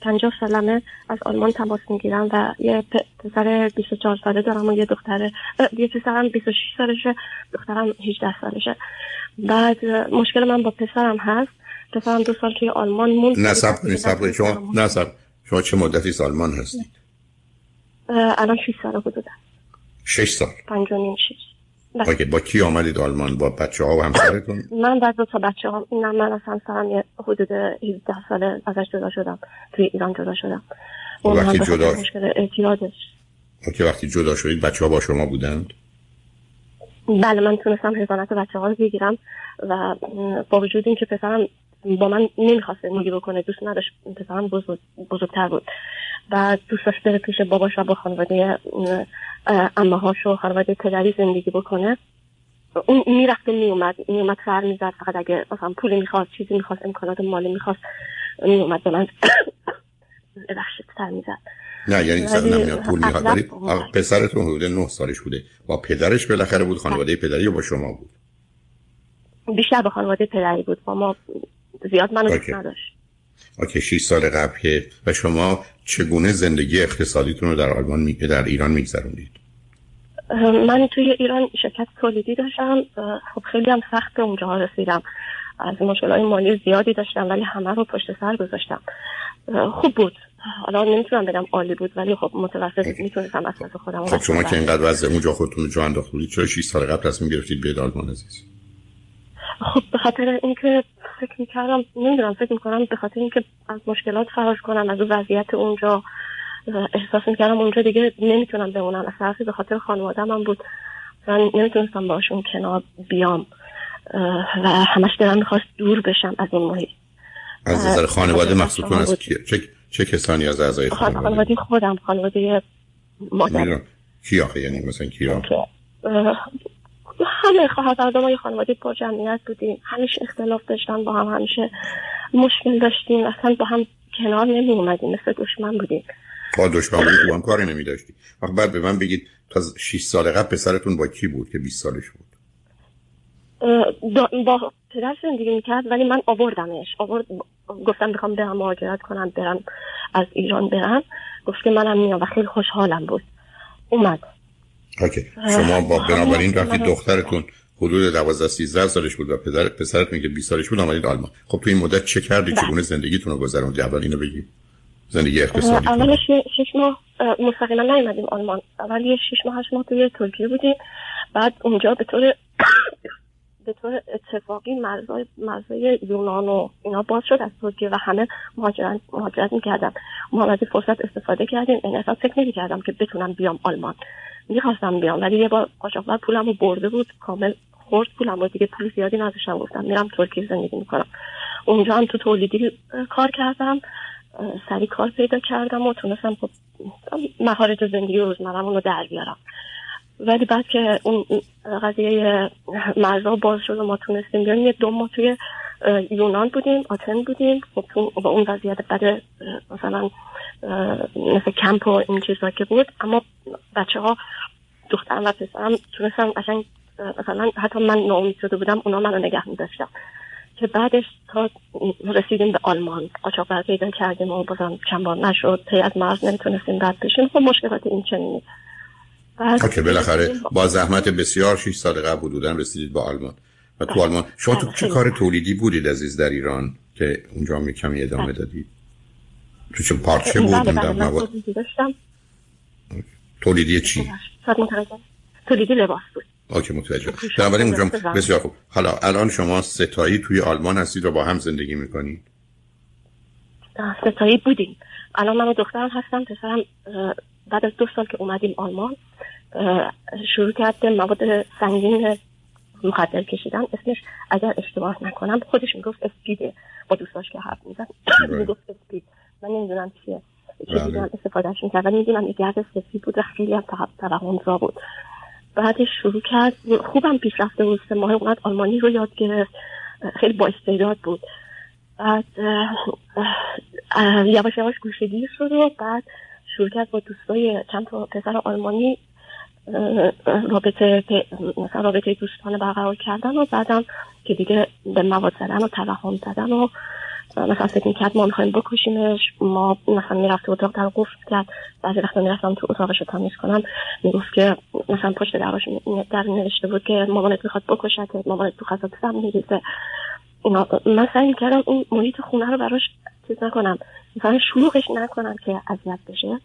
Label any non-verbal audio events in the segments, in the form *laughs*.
پنجاه سالمه از آلمان تماس می‌گیرم و یه پسر 24 ساله دارم و یه دختر یه پسرم 26 سالشه دخترم 18 سالشه. بعد مشکل من با پسرم هست. پسرم دو سال توی آلمان موند. نه سب کنید شما نه شما چه مدتی آلمان هستید؟ الان 6 سال حدود 6 سال. 5 و نیم 6 اوکی با کی آمدید آلمان؟ با بچه ها و همسرتون؟ *laughs* من با دو تا بچه ها نه من از همسرم یه حدود 17 ساله ازش جدا شدم. توی ایران جدا شدم. اون وقتی جدا اعتیادش. اوکی وقتی جدا شدید بچه ها با شما بودند؟ بله من تونستم حضانت بچه ها رو بگیرم و با وجود اینکه پسرم با من نمی‌خواسته موگی بکنه دوست نداشت پسرم بزرگ بزرگتر بود. و دوست داشت بره پیش باباش و با خانواده امه هاش و خانواده پدری زندگی بکنه. اون می‌رفت و میومد. میومد سر می‌زد. فقط اگه مثلا پولی می‌خواست چیزی می‌خواست امکانات مالی می‌خواست میومد به من. *coughs* بخشت سر می‌زد. نه یعنی سر نمیاد پول می‌خواد. ولی پسرتون حدود نه سالش بوده. با پدرش بالاخره بود خانواده پدری یا با شما بود؟ بیشتر با خانواده پدری بود. با ما زیاد منو دوست نداشت. اوکی 6 سال قبل که و شما چگونه زندگی اقتصادیتون رو در آلمان می... در ایران میگذروندید؟ من توی ایران شرکت تولیدی داشتم خب خیلی هم سخت به اونجا رسیدم. از مشکل های مالی زیادی داشتم ولی همه رو پشت سر گذاشتم. خوب بود. حالا نمی‌تونم بگم عالی بود ولی خب متوسط می‌تونستم از خودم خب شما که اینقدر وضع اونجا خودتون جا انداخت بودید چرا 6 سال قبل تصمیم گرفتید بیاید آلمان عزیز؟ خب به خاطر اینکه فکر می‌کردم نمی‌دونم فکر می‌کنم به خاطر اینکه از مشکلات فرار کنم از وضعیت اونجا احساس می‌کردم اونجا دیگه نمی‌تونم بمونم. از به خاطر خانواده من بود. من نمی‌تونستم باشون کنار بیام و همش دارم می‌خواست دور بشم از این محیط. از نظر خانواده مخصوصا از چه, چه کسانی از اعضای خانواده؟ خانواده خودم خانواده مادر کی آخه یعنی مثلا کی همه خواهر خانواده پر جمعیت بودیم. همیشه اختلاف داشتن با هم همیشه مشکل داشتیم. اصلا با هم کنار نمی اومدیم مثل دشمن بودیم. با دشمن بودیم با هم کاری نمی داشتیم وقت بعد به من بگید تا 6 سال قبل پسرتون با کی بود که 20 سالش بود؟ با پدر زندگی می‌کرد ولی من آوردمش. آورد گفتم بخوام برم مهاجرت کنم برم از ایران برم. گفت که منم میام و خیلی خوشحالم بود. اومد. اوکی. شما با بنابراین وقتی دخترتون حدود 12 13 سالش بود و پدر پسرتون که 20 سالش بود آمدید آلمان. خب تو این مدت چه کردی؟ بله. چگونه زندگیتون رو گذروندید اول اینو بگید زندگی اقتصادی اولش 6 ماه مستقیما نیومدیم آلمان. اول یه 6 ماه 8 ماه توی ترکیه بودیم. بعد اونجا به طور *coughs* به طور اتفاقی مرزای مرزای یونان و اینا باز شد از ترکیه و همه مهاجرت مهاجرت می‌کردن ما از فرصت استفاده کردیم. این اصلا فکر نمی‌کردم که بتونم بیام آلمان. می‌خواستم بیام ولی یه بار قاچاقبر پولم رو برده بود کامل خورد پولم رو دیگه پول زیادی نداشتم گفتم میرم ترکیه زندگی می‌کنم. اونجا هم تو تولیدی کار کردم سری کار پیدا کردم و تونستم خب مهارت زندگی روزمرمون رو در بیارم. ولی بعد که اون قضیه مرزا باز شد و ما تونستیم بیاریم یه دو ماه توی یونان بودیم آتن بودیم. خب با اون وضعیت بعد مثلا مثل کمپ و این چیزا که بود. اما بچه ها دخترم و پسرم تونستم قشنگ مثلا حتی من ناامید شده بودم اونا منو نگه میداشتم که بعدش تا رسیدیم به آلمان قاچاق پیدا کردیم و بازم چند بار نشد پی از مرز نمی‌تونستیم رد بشیم. خب مشکلات این چنینی که بالاخره با زحمت بسیار 6 سال قبل حدودا رسیدید به آلمان. و تو آلمان. شما تو چه کار تولیدی بودید عزیز در ایران که اونجا می کمی ادامه دادید؟ تو چه پارچه بود؟ بله، بله، مواد تولیدی چی؟ تولیدی لباس بود. اوکی متوجه. بنابراین اونجا بسیار خوب. حالا الان شما ستایی توی آلمان هستید و با هم زندگی می‌کنید؟ ستایی بودیم. الان من و دخترم هستم پسرم بعد از دو سال که اومدیم آلمان شروع کرده مواد سنگین مخدر کشیدن اسمش اگر اشتباه نکنم خودش می‌گفت اسپیده. با دوستاش که حرف میزن می‌گفت اسپید. من نمی‌دونم چیه. چه بله. استفادهش می‌کرد. ولی می‌دونم یه گرد سفید بود و خیلی هم توهمزا بود. بعدش شروع کرد. خوبم پیش رفته بود سه ماه اومد آلمانی رو یاد گرفت. خیلی با استعداد بود. بعد یواش یواش گوشگیر شد و بعد شروع کرد با دوستای چند تا پسر آلمانی رابطه مثلا رابطه دوستانه برقرار کردن و بعدم که دیگه به مواد زدن و توهم زدن و مثلا فکر می‌کرد ما می‌خوایم بکشیمش ما مثلا می‌رفت اتاق در قفل کرد بعضی وقتا می‌رفتم تو اتاقش رو تمیز کنم می‌گفت که مثلا پشت دراش در نوشته بود که مامانت می‌خواد بکشت مامانت تو خزات سم میریزه. اینا من سعی می‌کردم اون محیط خونه رو براش چیز نکنم مثلا شلوغش نکنم که اذیت بشه.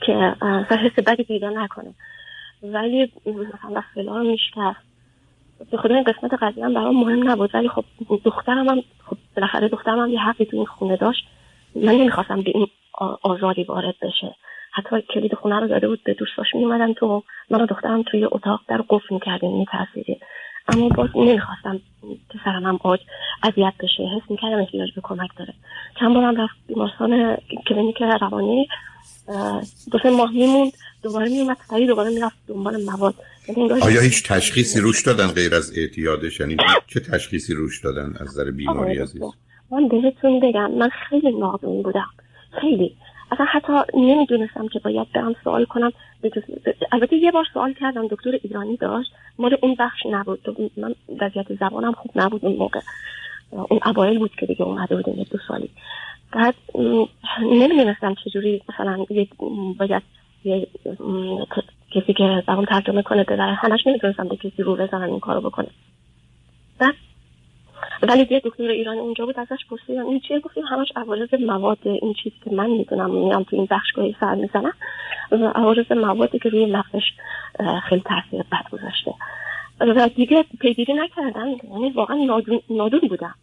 که مثلا حس بدی پیدا نکنه. ولی مثلا فلا میشکست به خدا این قسمت قضیه هم برام مهم نبود. ولی خب دخترم هم خب بالاخره دخترم هم یه حقی تو این خونه داشت. من نمی‌خواستم به این آزادی وارد بشه. حتی کلید خونه رو داده بود به دوستاش میومدن تو من و دخترم توی اتاق در قفل می‌کردیم میترسیدیم. اما باز نمی‌خواستم پسرم هم آج اذیت بشه. حس می‌کردم احتیاج به کمک داره. چند بارم رفت بیمارستان کلینیک روانی. دو سه ماه میموند. دوباره میومد سریع دوباره می‌رفت دنبال مواد. یعنی آیا هیچ تشخیصی روش دادن غیر از اعتیادش؟ یعنی چه تشخیصی روش دادن از نظر بیماری عزیز؟ من بهتون بگم. من خیلی ناقص بودم. خیلی. اصلا حتی نمی‌دونستم که باید برم سوال کنم. البته یه بار سوال کردم دکتر ایرانی داشت. مال اون بخش نبود. من وضعیت زبانم خوب نبود اون موقع. اون اوایل بود که دیگه اومده بودیم دو سالی. بعد نمی‌دونستم چجوری مثلا باید یه کسی که زبان ترجمه کنه ببره همش نمی‌تونستم به کسی رو بزنم این کارو بکنه. بعد ولی یه دکتر ایرانی اونجا بود ازش پرسیدم این چیه؟ گفتیم همش عوارض مواد این چیزی که من می‌دونم میام تو این بخشگاهی سر می‌زنم. عوارض موادی که روی مغزش خیلی تاثیر بد گذاشته و دیگه پیگیری نکردم یعنی واقعا نادون بودم.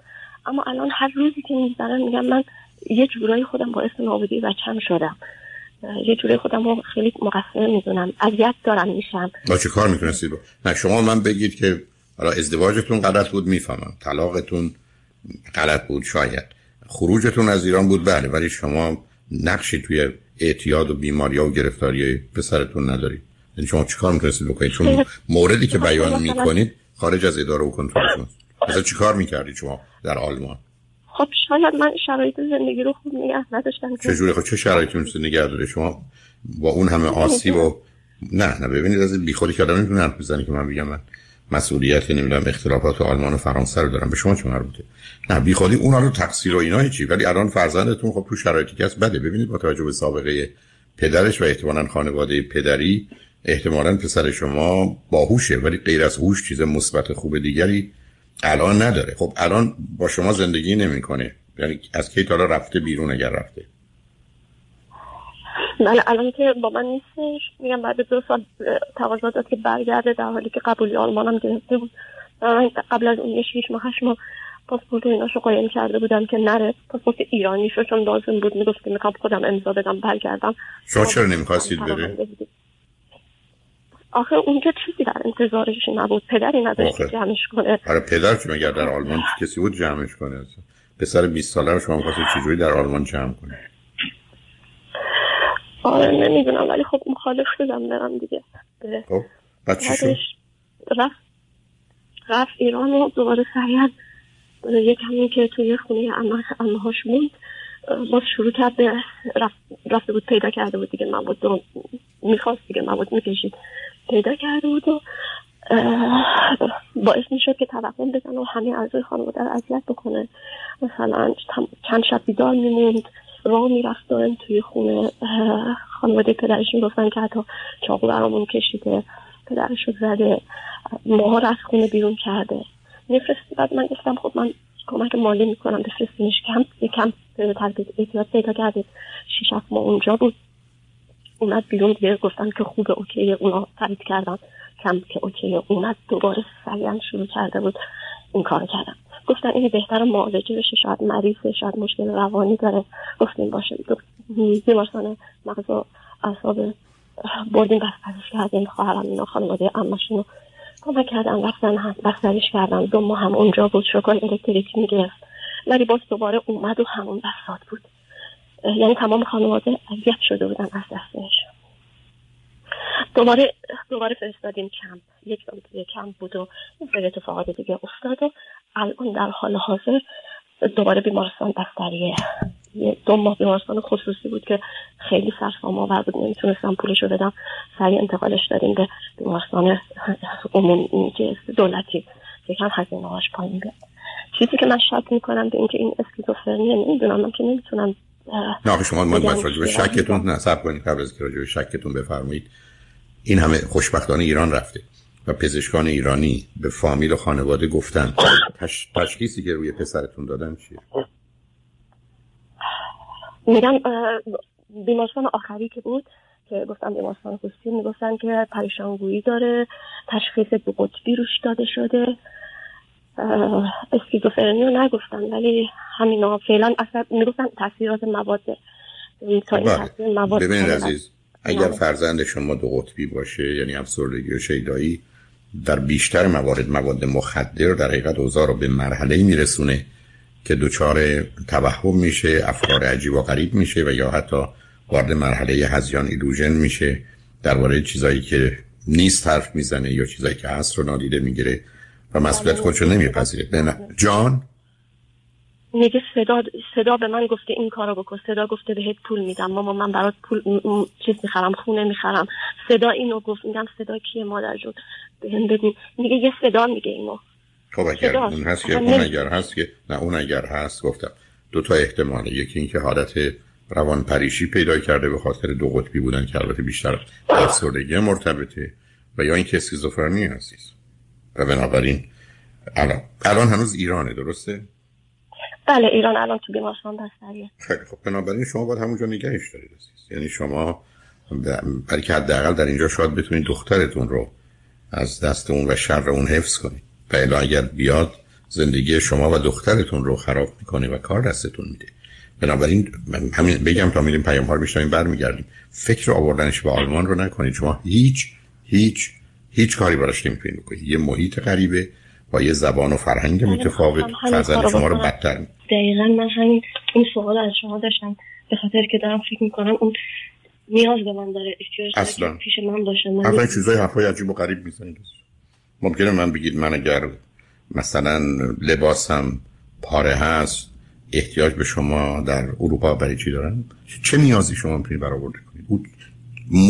اما الان هر روزی که میگذرم میگم من یه جورایی خودم باعث نابودی بچم شدم. یه جوری خودم رو خیلی مقصر می‌دونم اذیت دارم میشم. با چه کار می‌تونستی با؟ نه شما من بگید که حالا ازدواجتون غلط بود می‌فهمم. طلاقتون غلط بود شاید. خروجتون از ایران بود بله ولی شما نقشی توی اعتیاد و بیماری و گرفتاری پسرتون ندارید یعنی شما چیکار می‌تونستید بکنید؟ چون موردی که بیان می‌کنید خارج از اداره و کنترل شماست مثلا چیکار می‌کردید شما در آلمان؟ خب شاید من شرایط زندگی رو خوب نگه نداشتم چجوری؟ خب چه شرایطی می‌تونست نگه داره شما با اون همه آسیب و نه نه ببینید از بیخودی که آدم نمی‌تونه حرف بزنه که من بگم من مسئولیت نمی‌دونم اختلافات آلمان و فرانسه رو دارم. به شما چه مربوطه؟ نه بیخودی اونا رو تقصیر و اینا چی ولی الان فرزندتون خب تو شرایطی که هست بده. ببینید با توجه به سابقه پدرش و احتمالاً خانواده پدری احتمالاً پسر شما باهوشه. ولی غیر از هوش چیز مثبت خوب دیگری الان نداره. خب الان با شما زندگی نمی‌کنه. یعنی از کی تا رفته بیرون اگر رفته. الان که با من نیستش. میگم بعد دو سال تقاضا داد که برگرده در حالی که قبولی آلمانم گرفته بود. من قبل از اون یه شیش ماه هشت ماه پاسپورت ایناشو قایم کرده بودم که نره. پاسپورت ایرانی شو چون لازم بود. می‌گفت که می‌خوام خودم امضا بدم برگردم. شما چرا نمی‌خواستید بره؟ آخه اونجا چیزی در انتظارش نبود. پدری نداشت جمعش کنه. آره پدر که مگر در آلمان کسی بود جمعش کنه؟ پسر 20 ساله رو شما می‌خواستید چجوری در آلمان جمع کنه آره نمی‌دونم ولی خب مخالف شدم برم دیگه. خب بعد چی شد؟ رفت رفت ایران و دوباره سریع یک همین که توی خونه امه هاش موند. باز شروع کرد به رفت رفته بود پیدا کرده بود دیگه من بود می‌خواست دیگه من بود می‌کشید. پیدا کرده بود و باعث می‌شد که توقع بزنه و همه اعضای خانواده رو اذیت بکنه. مثلا چند شب بیدار میموند. راه می‌رفت دارن توی خونه خانواده پدرش می‌گفتن که حتی چاقو برامون کشیده پدرش رو زده ماها رو از خونه بیرون کرده. میفرستی؟ بعد من گفتم خب من کمک مالی می‌کنم بفرستینش کم یه کم تربیت احتیاط پیدا کردید. شیش ما اونجا بود. اومد بیرون دیگه گفتن که خوبه OK اونا تایید کردن. کم که OK اومد دوباره سریعا شروع کرده بود. این کار کردم. گفتن این بهتر معالجه بشه شاید مریضه شاید مشکل روانی داره. گفتیم باشه. بیمارستان مغز و اعصاب بردیم بسترش کردیم. خواهرم اینا خانواده اماشون رو کمک کردن رفتن بسترش کردن. دو ماه هم اونجا بود. شکل الکتریکی می‌گرفت. ولی باز دوباره اومد و همون بسات بود. یعنی تمام خانواده اذیت شده بودن از دستش. دوباره دوباره فرستادیم کمپ. یک یک کمپ بود و این اتفاقات دیگه افتاد و الان در حال حاضر دوباره بیمارستان بستریه دو ماه بیمارستان خصوصی بود که خیلی سرسام آور بود. نمی‌تونستم پولشو بدم. سریع انتقالش دادیم به بیمارستان عمومی که دولتی. یکم هزینه هاش پایین بیاد چیزی که من شک می‌کنم به اینکه این اسکیزوفرنی نمی‌دونم. من که نمی‌تونم نه شما من راجع به شکتون نه کنید. قبل از که راجع به شکتون بفرمایید این همه خوشبختانه ایران رفته و پزشکان ایرانی به فامیل و خانواده گفتن تش... تشخیصی که روی پسرتون دادن چیه میگم بیمارستان آخری که بود که گفتم بیمارستان می می‌گفتن که پریشانگویی داره تشخیص دو قطبی روش داده شده اسکیزوفرنی رو نگفتن ولی همینا فعلا اصلا می‌گفتن تاثیرات مواد بله. ببینید عزیز اگر فرزند شما دو قطبی باشه یعنی افسردگی و شیدایی در بیشتر موارد مواد مخدر در حقیقت اوضاع رو به مرحله میرسونه که دچار توهم میشه افکار عجیب و غریب میشه و یا حتی وارد مرحله هزیان ایلوژن میشه. درباره چیزایی که نیست حرف می‌زنه یا چیزایی که هست رو نادیده می‌گیره و مسئولیت خودش رو نمیپذیره. نه. جان؟ میگه صدا صدا به من گفته این کارو بکن صدا گفته بهت پول میدم. ماما من برات پول چیز می‌خرم خونه می‌خرم. صدا اینو گفت میگم صدا کیه مادر جون؟ بهم بگو. میگه یه صدا میگه اینو. خب اگر اون هست که اون اگر هست که نه اون اگر هست گفتم. دو تا احتماله. یکی اینکه حالت روان پریشی پیدا کرده به خاطر دو قطبی بودن که البته بیشتر افسردگی مرتبطه و یا اینکه اسکیزوفرنی هستیز و بنابراین الان الان هنوز ایرانه درسته؟ بله ایران الان تو بیمارستان بستریه خیلی خب. بنابراین شما باید همونجا نگهش دارید یعنی شما برای که حداقل در اینجا شاید بتونید دخترتون رو از دست اون و شر اون حفظ کنید. و اگر بیاد زندگی شما و دخترتون رو خراب می‌کنه و کار دستتون میده. بنابراین همین بگم تا میریم پیام ها رو برمیگردیم. فکر آوردنش به آلمان رو نکنید. شما هیچ هیچ هیچ کاری براش نمی‌تونید بکنید. یه محیط غریبه. با یه زبان و فرهنگ بله، متفاوت. فرزند شما رو بدتر. دقیقا من همین این سوال از شما داشتم. به خاطر که دارم فکر می‌کنم اون نیاز به من داره. اصلا. پیش من باشه من اصلا چیزای حرفای عجیب و غریب می‌زنید. ممکنه من بگید من اگر مثلا لباسم پاره هست احتیاج به شما در اروپا برای چی دارن چه نیازی شما می‌تونید برآورده کنید؟ او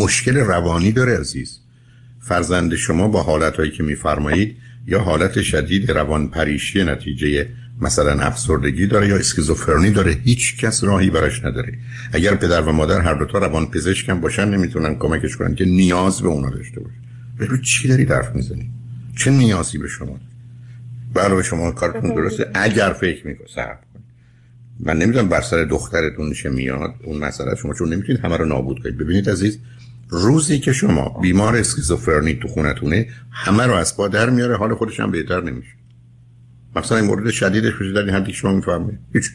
مشکل روانی داره عزیز. فرزند شما با حالتهایی که میفرمایید یا حالت شدید روان پریشی نتیجه مثلا افسردگی داره یا اسکیزوفرنی داره هیچ کس راهی براش نداره. اگر پدر و مادر هر دو تا روان پزشکم باشن نمی‌تونن کمکش کنن که نیاز به اونا داشته باشه. به چی داری حرف می‌زنی؟ چه نیازی به شما؟ برای شما کارتون درسته. اگر فکر می‌کنه صبر من نمی‌دونم بر سر دخترتون چه میاد اون مسئله شما چون نمی‌تونید همه رو نابود کنید. ببینید عزیز روزی که شما بیمار اسکیزوفرنی تو خونتونه همه رو از پا در میاره حال خودش هم بهتر نمیشه. مثلا این مورد شدیدش بشه در این حدی شما می‌فهمید. هیچ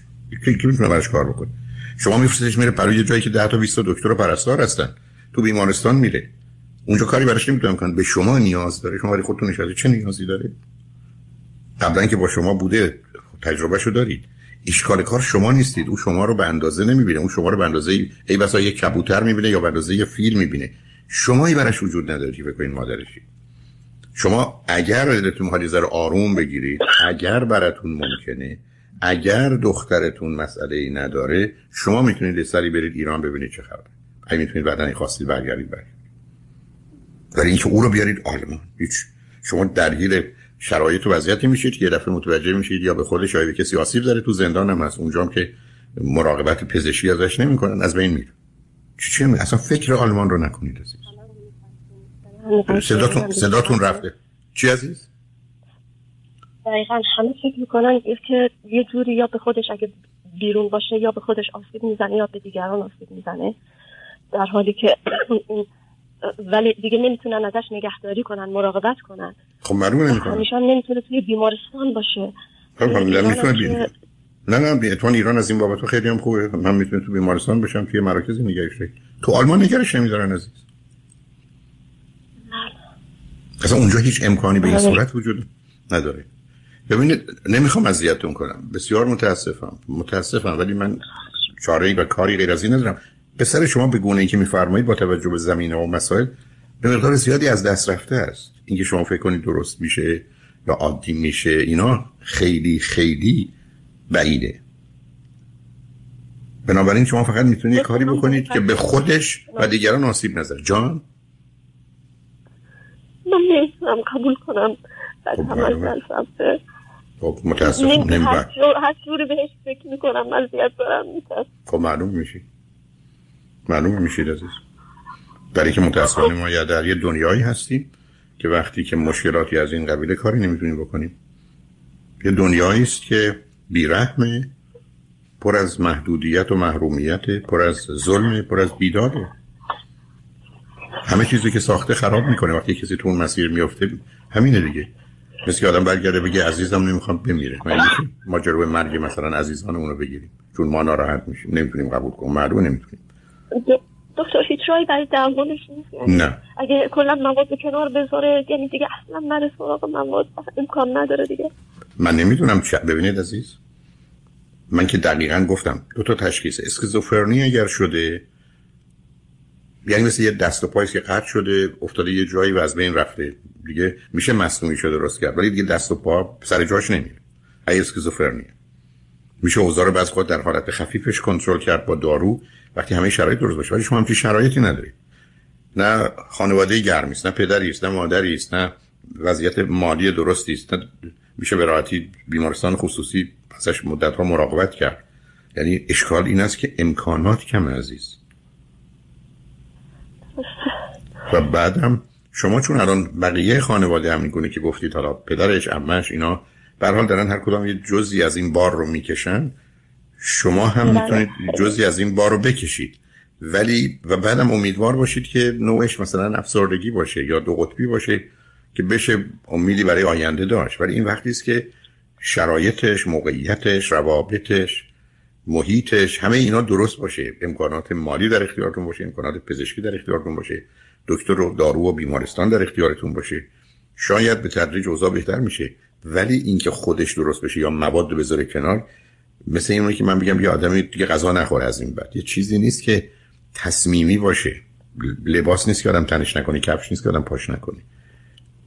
کی می‌تونه براش کار بکنه؟ شما میفرستش میره برای یه جایی که 10 تا 20 دکتر و پرستار هستن. تو بیمارستان میره. اونجا کاری براش نمی‌تونم کنن. به شما نیاز داره. شما برای خودتون نشده چه نیازی داره؟ قبلا که با شما بوده تجربه شو دارید. اشکال کار شما نیستید. او شما رو به اندازه نمی‌بینه. اون شما رو به اندازه ای بسا یک کبوتر می‌بینه یا به اندازه یه فیل می‌بینه. شمایی براش وجود نداره که بکنید مادرشی. شما اگر دلتون حالی ذره آروم بگیرید اگر براتون ممکنه اگر دخترتون مسئله ای نداره شما می‌تونید سری برید ایران ببینید چه خبره. اگه می‌تونید بعدا خواستید برگردید برگردید. ولی اینکه او رو بیارید آلمان. هیچ. شما درگیر شرایط و وضعیتی میشید که یه دفعه متوجه میشید یا به خودش یا به کسی آسیب داره تو زندان هم هست اونجا هم که مراقبت پزشکی ازش نمی‌کنن از بین میره چی چی اصلا فکر آلمان رو نکنید عزیز. صداتون صداتون رفته. چی عزیز؟ دقیقا همه فکر می‌کنن که یه جوری یا به خودش اگه بیرون باشه یا به خودش آسیب می‌زنه یا به دیگران آسیب می‌زنه. در حالی که *clears throat* ولی دیگه نمی‌تونن ازش نگهداری کنن مراقبت کنن. خب معلومه نمی‌کنن همیشه نمی‌تونه توی بیمارستان باشه. خب می‌تونه نه نه اتوان ایران از این بابت خیلی هم خوبه. من می‌تونم تو بیمارستان بشم توی مراکز نگهش تو آلمان نگرش نمیدارن عزیز. اصلا اونجا هیچ امکانی به این صورت وجود نداره. ببینید نمی‌خوام اذیتتون کنم. بسیار متاسفم. متاسفم ولی من چاره و کاری غیر از این ندارم. پسر شما به گونه ای که میفرمایید با توجه به زمینه و مسائل به مقدار زیادی از دست رفته است. اینکه شما فکر کنید درست میشه یا عادی میشه اینا خیلی خیلی بعیده. بنابراین شما فقط می‌تونید کاری بکنید که به خودش و دیگران آسیب نظر جان؟ من نمی‌تونم قبول کنم. خب، همه خب متاسفم نمی‌برد هر جوری بهش فکر می‌کنم مزیت دارم میترسم. خب معلوم میشی معلوم میشید عزیز. برای که متاسفانه ما یا در یه دنیایی هستیم که وقتی که مشکلاتی از این قبیله کاری نمی‌تونیم بکنیم. یه دنیایی است که بیرحمه پر از محدودیت و محرومیت پر از ظلم پر از بیداده همه چیزی که ساخته خراب می‌کنه. وقتی کسی تو اون مسیر میفته همینه دیگه. مثل آدم برگرده بگه عزیزم نمی‌خوام بمیره. ما جلوی مرگ مثلا عزیزان اونو بگیریم. چون ما ناراحت میشیم. نمی‌تونیم قبول کنیم. معلومه نمی‌تونیم. دکتر هیچ رای برای درمانش نیست. نه. اگه کلا مواد کنار بذاره یعنی دیگه اصلا نره سراغ مواد امکان نداره دیگه. من نمی‌دونم چه ببینید عزیز. من که دقیقا گفتم دو تا تشخیص. اسکیزوفرنی اگر شده یعنی مثل یه دست و پایش که قطع شده افتاده یه جایی و از بین رفته. دیگه میشه مصنوعی شده درست کرد. ولی دیگه دست و پا سر جاش نمیره. ای اسکیزوفرنی میشه اوضاع رو بعض خود در حالت خفیفش کنترل کرد با دارو. وقتی همه شرایط درست باشه ولی شما همچین شرایطی ندارید نه خانواده گرمی است نه پدری است نه مادری است نه وضعیت مالی درستی است نه میشه به راحتی بیمارستان خصوصی پسش مدت ها مراقبت کرد. یعنی اشکال این است که امکانات کم عزیز. و بعدم شما چون الان بقیه خانواده هم می‌کنه که گفتید حالا پدرش امش اینا به حال دارن هر کدام یه جزی از این بار رو می‌کشن شما هم بله. می‌تونید جزی از این بار رو بکشید. ولی و بعدم امیدوار باشید که نوعش مثلا افسردگی باشه یا دو قطبی باشه که بشه امیدی برای آینده داشت. ولی این وقتی است که شرایطش موقعیتش روابطش محیطش همه اینا درست باشه. امکانات مالی در اختیارتون باشه امکانات پزشکی در اختیارتون باشه دکتر و دارو و بیمارستان در اختیارتون باشه. شاید به تدریج اوضاع بهتر میشه. ولی اینکه خودش درست بشه یا مواد بذاره کنار مثل اینه که من بگم یه آدمی دیگه غذا نخوره از این بعد. یه چیزی نیست که تصمیمی باشه. لباس نیست که آدم تنش نکنه کفش نیست که آدم پاش نکنه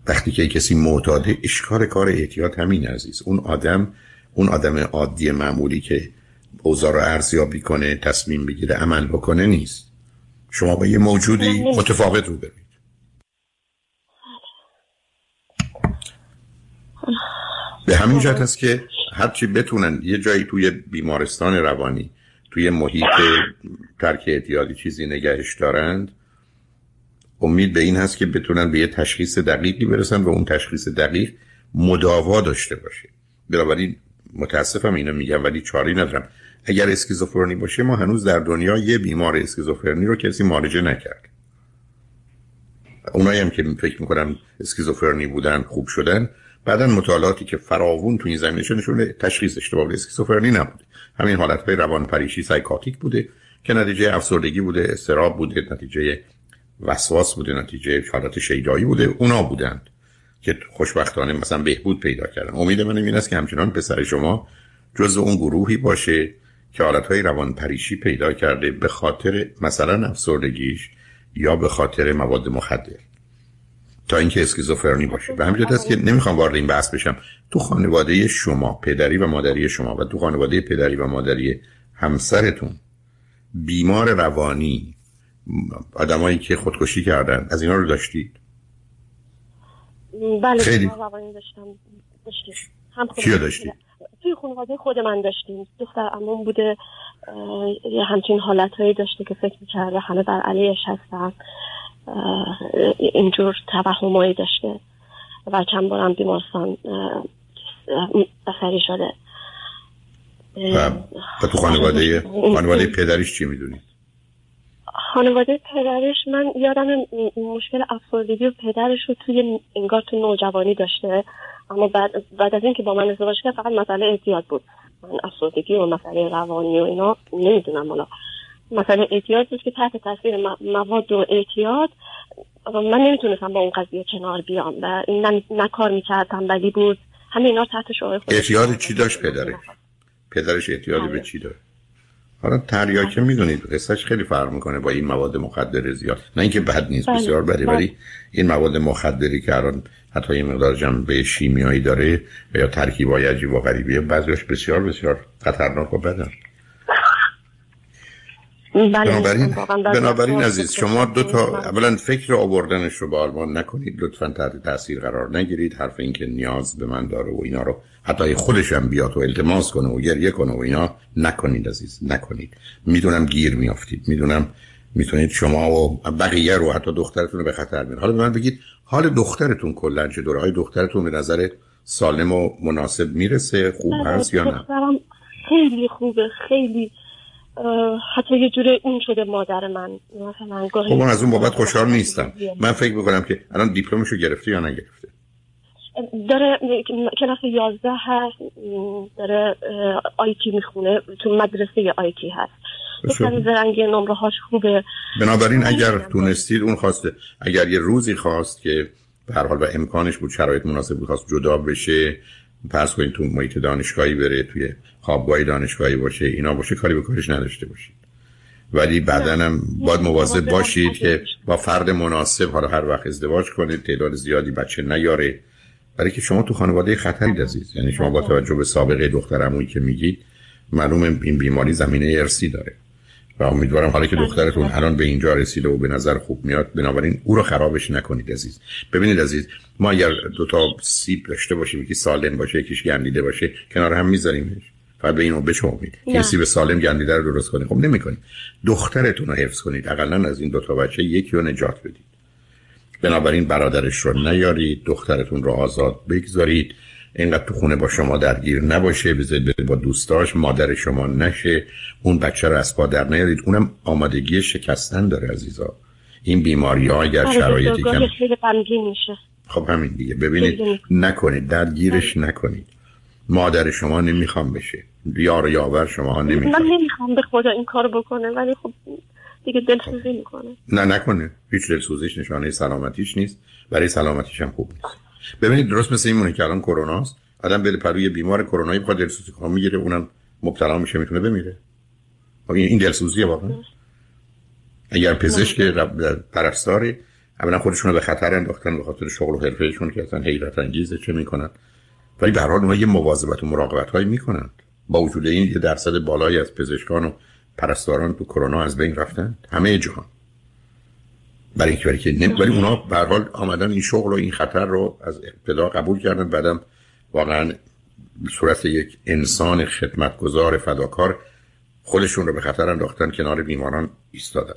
وقتی که کسی معتاده اشکار کار احتیاط همین عزیز. اون آدم اون آدم عادی معمولی که اوضاع رو ارزیابی کنه تصمیم بگیره عمل بکنه نیست. شما با یه موجودی متفاوت رو برید به همین جهت است که هرچی بتونن یه جایی توی بیمارستان روانی توی محیط ترک اعتیادی چیزی نگهش دارند امید به این هست که بتونن به یه تشخیص دقیقی برسن و اون تشخیص دقیق مداوا داشته باشه. بنابراین متاسفم اینو میگم ولی چاری ندارم. اگر اسکیزوفرنی باشه ما هنوز در دنیا یه بیمار اسکیزوفرنی رو کسی معالجه نکرد. اونایی هم که فکر می‌کنن اسکیزوفرنی بودن خوب شدن بعدا مطالعاتی که فراوون تو این زمینه نشون تشخیص اشتباه اسکیزوفرنی نبوده. همین حالت های روان پریشی سایکاتیک بوده که نتیجه افسردگی بوده استراب بوده نتیجه وسواس بوده نتیجه حالت شیدایی بوده اونا بودند که خوشبختانه مثلا بهبود پیدا کردن. امید من این است که همچنان پسر شما جز اون گروهی باشه که حالتهای روان پریشی پیدا کرده به خاطر مثلا افسردگیش یا به خاطر مواد مخدر. تا اینکه اسکیزوفرنی باشه. به همین است که نمی‌خوام وارد این بحث بشم. تو خانواده شما پدری و مادری شما و تو خانواده پدری و مادری همسرتون بیمار روانی آدمایی که خودکشی کردن از اینا رو داشتید؟ بله خیلی. روانی داشتم. داشتیم. هم چی داشتید؟ توی خانواده خود من داشتیم. دختر امون بوده. یه همچین حالت هایی داشته که فکر می‌کرده همه بر علیهش هستن. اینجور توهمایی داشته و چند بارم بیمارستان بخری شده. و تو خانواده خانواده پدریش چی می‌دونید؟ خانواده پدرش من یادم مشکل افسردگی و پدرش رو توی انگار تو نوجوانی داشته. اما بعد, بعد از اینکه با من ازدواج کرد فقط مسئله اعتیاد بود. من افسردگی و مسئله روانی و اینا نمی‌دونم حالا. مسئله اعتیاد بود که تحت تاثیر مواد و اعتیاد من نمی‌تونستم با اون قضیه کنار بیام و این نه کار می‌کردم ولی بود. همه اینا تحت شعار اعتیاد چی داشت پدرش؟ پدرش اعتیادی به چی داشت؟ حالا تریاکه می‌دونید قصهش خیلی فرق می‌کنه با این مواد مخدر زیاد. نه اینکه بد نیست بله. بسیار بده ولی بله. این مواد مخدری که الان حتی این مقدار جنبه شیمیایی داره یا ترکیبای عجیب و غریبیه بعضیش بسیار بسیار خطرناک و بدن بنابراین بنابراین عزیز شما دو تا اولا فکر آوردنش رو به آلمان نکنید لطفا تحت تاثیر قرار نگیرید. حرف این که نیاز به من داره و اینا رو حتی خودش هم بیاد و التماس کنه و گریه کنه و اینا نکنید عزیز نکنید. می‌دونم گیر میافتید. می‌دونم می‌تونید شما و بقیه رو حتی دخترتون رو به خطر میرید حالا به من بگید حال دخترتون کلا چه دوره؟ های دخترتون به نظر سالم و مناسب می‌رسه؟ خوب بله، هست یا نه؟ خیلی خوبه خیلی حتی یه جوره اون شده مادر من. مثلا خب من از اون بابت خوشحال نیستم. من فکر می‌کنم که الان دیپلمشو گرفته یا نگرفته؟ داره کلاس 11 هست داره آیتی می‌خونه. تو مدرسه آیتی هست. مثلا زرنگ نمره هاش خوبه. بنابراین اگر تونستید اون خواسته اگر یه روزی خواست که به هر حال و امکانش بود شرایط مناسب بود خواست جدا بشه پس کنید تو محیط دانشگاهی بره توی خوابگاه دانشگاهی باشه اینا باشه کاری به کارش نداشته باشید. ولی بعدا هم باید مواظب باشید که با فرد مناسب حالا هر وقت ازدواج کنید تعداد زیادی بچه نیاره. برای که شما تو خانواده خطری عزیز یعنی شما با توجه به سابقه دختر که میگید معلوم این بیماری زمینه ارسی داره. و امیدوارم حالا که دخترتون الان به اینجا رسیده و به نظر خوب میاد بنابراین او رو خرابش نکنید عزیز. ببینید عزیز ما اگر دو تا سیب داشته باشیم یکی سالم باشه یکیش گندیده باشه کنار هم میذاریمش. فقط به اینو بچومید که سیب سالم گندیده رو درست کنید. خب نمی‌کنید. دخترتون رو حفظ کنید. اقلا از این دو تا بچه یکی رو نجات بدید. بنابراین برادرش رو نیارید. دخترتون رو آزاد بگذارید. اینقدر تو خونه با شما درگیر نباشه بذارید با دوستاش مادر شما نشه. اون بچه رو از پا در نیارید. اونم آمادگی شکستن داره عزیزا. این بیماری ها اگر آره، شرایطی کم خب همین دیگه. ببینید نکنید. درگیرش نکنید. مادر شما نمی‌خوام بشه. یار یاور شما ها نمی‌خوام من نمی‌خوام. به خدا این کار بکنه ولی خب دیگه دلسوزی می‌کنه. نه نکنه. هیچ دلسوزیش نشانه سلامتیش نیست. برای سلامتیش هم خوب نیست. ببینید درست مثل این که الان کرونا است آدم بره پروی بیمار کرونایی بخواد دلسوزی کنه می‌گیره اونم مبتلا میشه می‌تونه بمیره. خب این دلسوزیه واقعا. اگر پزشک پرستاری اولا خودشون رو به خطر انداختن به خاطر شغل و حرفهشون که اصلا حیرت انگیزه چه می‌کنن. ولی به هر حال اونها یه مواظبت و مراقبت هایی می‌کنن. با وجود این یه درصد بالایی از پزشکان و پرستاران تو کرونا از بین رفتن. همه جهان. برای اینکه برای که ولی اونا به حال آمدن این شغل و این خطر رو از ابتدا قبول کردن. بعدم واقعا صورت یک انسان خدمتگزار فداکار خودشون رو به خطر انداختن کنار بیماران ایستادن.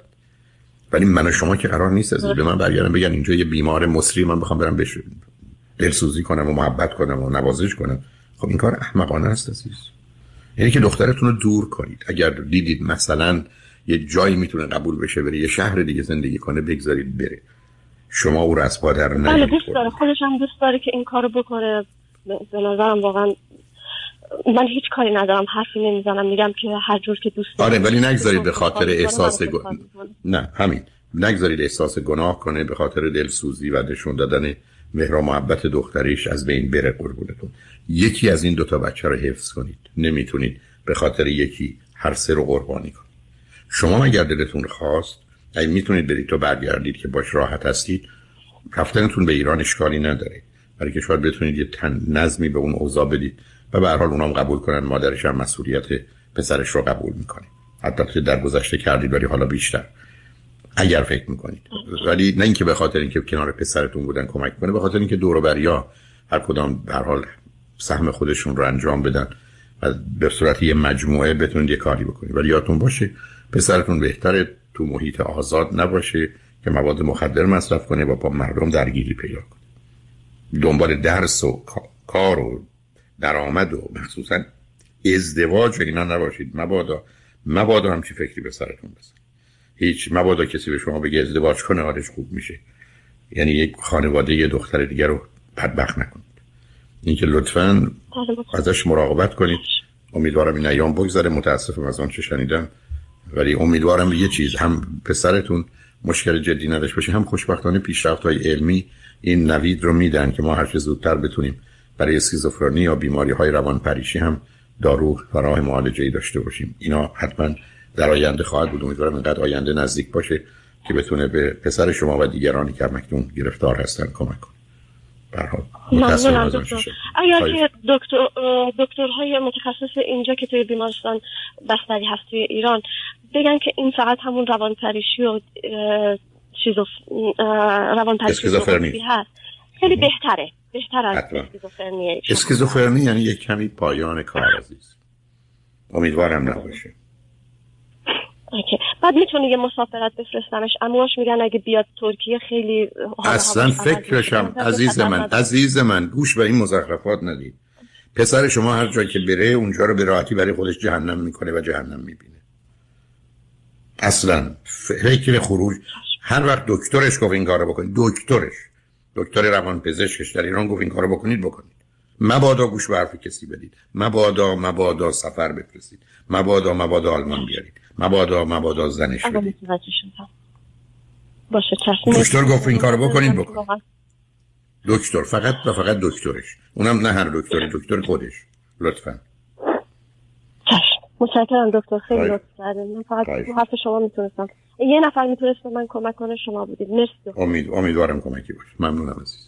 ولی من و شما که قرار نیست از به من برگردن بگن اینجا یه بیمار مصری من بخوام برم بشه دلسوزی کنم و محبت کنم و نوازش کنم. خب این کار احمقانه است عزیز. یعنی که دخترتون رو دور کنید. اگر دیدید مثلا یه جایی می‌تونه قبول بشه بره یه شهر دیگه زندگی کنه بگذارید بره. شما او رو از پادر بله دوست داره خودش هم دوست داره که این کارو بکنه. به نظرم واقعا من هیچ کاری ندارم حرفی نمی‌زنم میگم که هر جور که دوست آره ولی نگذارید به خاطر احساس نه همین. نگذارید احساس گناه کنه به خاطر دلسوزی و نشون دادن مهر و محبت دختریش از بین بره قربونتون. یکی از این دوتا بچه رو حفظ کنید. نمی‌تونید به خاطر یکی هر سه رو قربانی کنید. شما اگر دلتون خواست اگه می‌تونید برید تو برگردید که باش راحت هستید رفتنتون به ایران اشکالی نداره. برای که شاید بتونید یه تن نظمی به اون اوضاع بدید و به هر حال اونام قبول کنن مادرش هم مسئولیت پسرش رو قبول می‌کنه. حتی که در گذشته کردید ولی حالا بیشتر. اگر فکر می‌کنید. ولی نه اینکه به خاطر اینکه کنار پسرتون بودن کمک کنه به خاطر اینکه دور بریا هر کدام به حال سهم خودشون رو انجام بدن و به صورت یه مجموعه بتونید یه کاری بکنید. ولی یادتون باشه پسرتون بهتره تو محیط آزاد نباشه که مواد مخدر مصرف کنه و با مردم درگیری پیدا کنه. دنبال درس و کار و درآمد و مخصوصا ازدواج و اینا نباشید. مبادا مبادا همچی فکری به سرتون بزن. هیچ مبادا کسی به شما بگه ازدواج کنه حالش خوب میشه. یعنی یک خانواده یه دختر دیگر رو بدبخت نکنید. اینکه لطفا ازش مراقبت کنید. امیدوارم این ایام بگذاره متاسفم از آن چه شنیدم. ولی امیدوارم یه چیز هم پسرتون مشکل جدی نداشت باشه هم خوشبختانه پیشرفت های علمی این نوید رو میدن که ما هر چه زودتر بتونیم برای اسکیزوفرنی یا بیماری های روان پریشی هم دارو و معالجه ای داشته باشیم. اینا حتما در آینده خواهد بود. امیدوارم اینقدر آینده نزدیک باشه که بتونه به پسر شما و دیگرانی که مکنون گرفتار هستن کمک کنه. ممنونم دکتر اگر که دکتر دکترهای متخصص اینجا که توی بیمارستان بستری هست توی ایران بگن که این فقط همون روانپریشی و چیز روانپریشی هست. خیلی بهتره بهتر از اسکیزوفرنی اسکیزوفرنی یعنی یک کمی پایان کار عزیز. امیدوارم نباشه. اوکی. بعد می‌تونه یه مسافرت بفرستمش. امواش میگن اگه بیاد ترکیه خیلی اصلا فکرشم عزیز من عزیز من گوش به این مزخرفات ندید. پسر شما هر جایی که بره اونجا رو به راحتی برای خودش جهنم می‌کنه و جهنم می‌بینه. اصلا فکر خروج. هر وقت دکترش گفت این کارو بکنید دکترش. دکتر روان پزشکش در ایران گفت این کارو بکنید بکنید. مبادا گوش به حرف کسی بدید. مبادا مبادا سفر بفرستید. مبادا مبادا آلمان بیارید. مبادا مبادا زنش بدید باشه دکتر گفت این کارو بکنید بکنید دکتر فقط و فقط دکترش. اونم نه هر دکتر دکتر خودش. لطفا. متشکرم دکتر خیلی لطف کردین. من فقط حرف شما می‌تونستم. یه نفر می‌تونست به من کمک کنه شما بودید. مرسی. امید امیدوارم کمکی باشه. ممنونم عزیز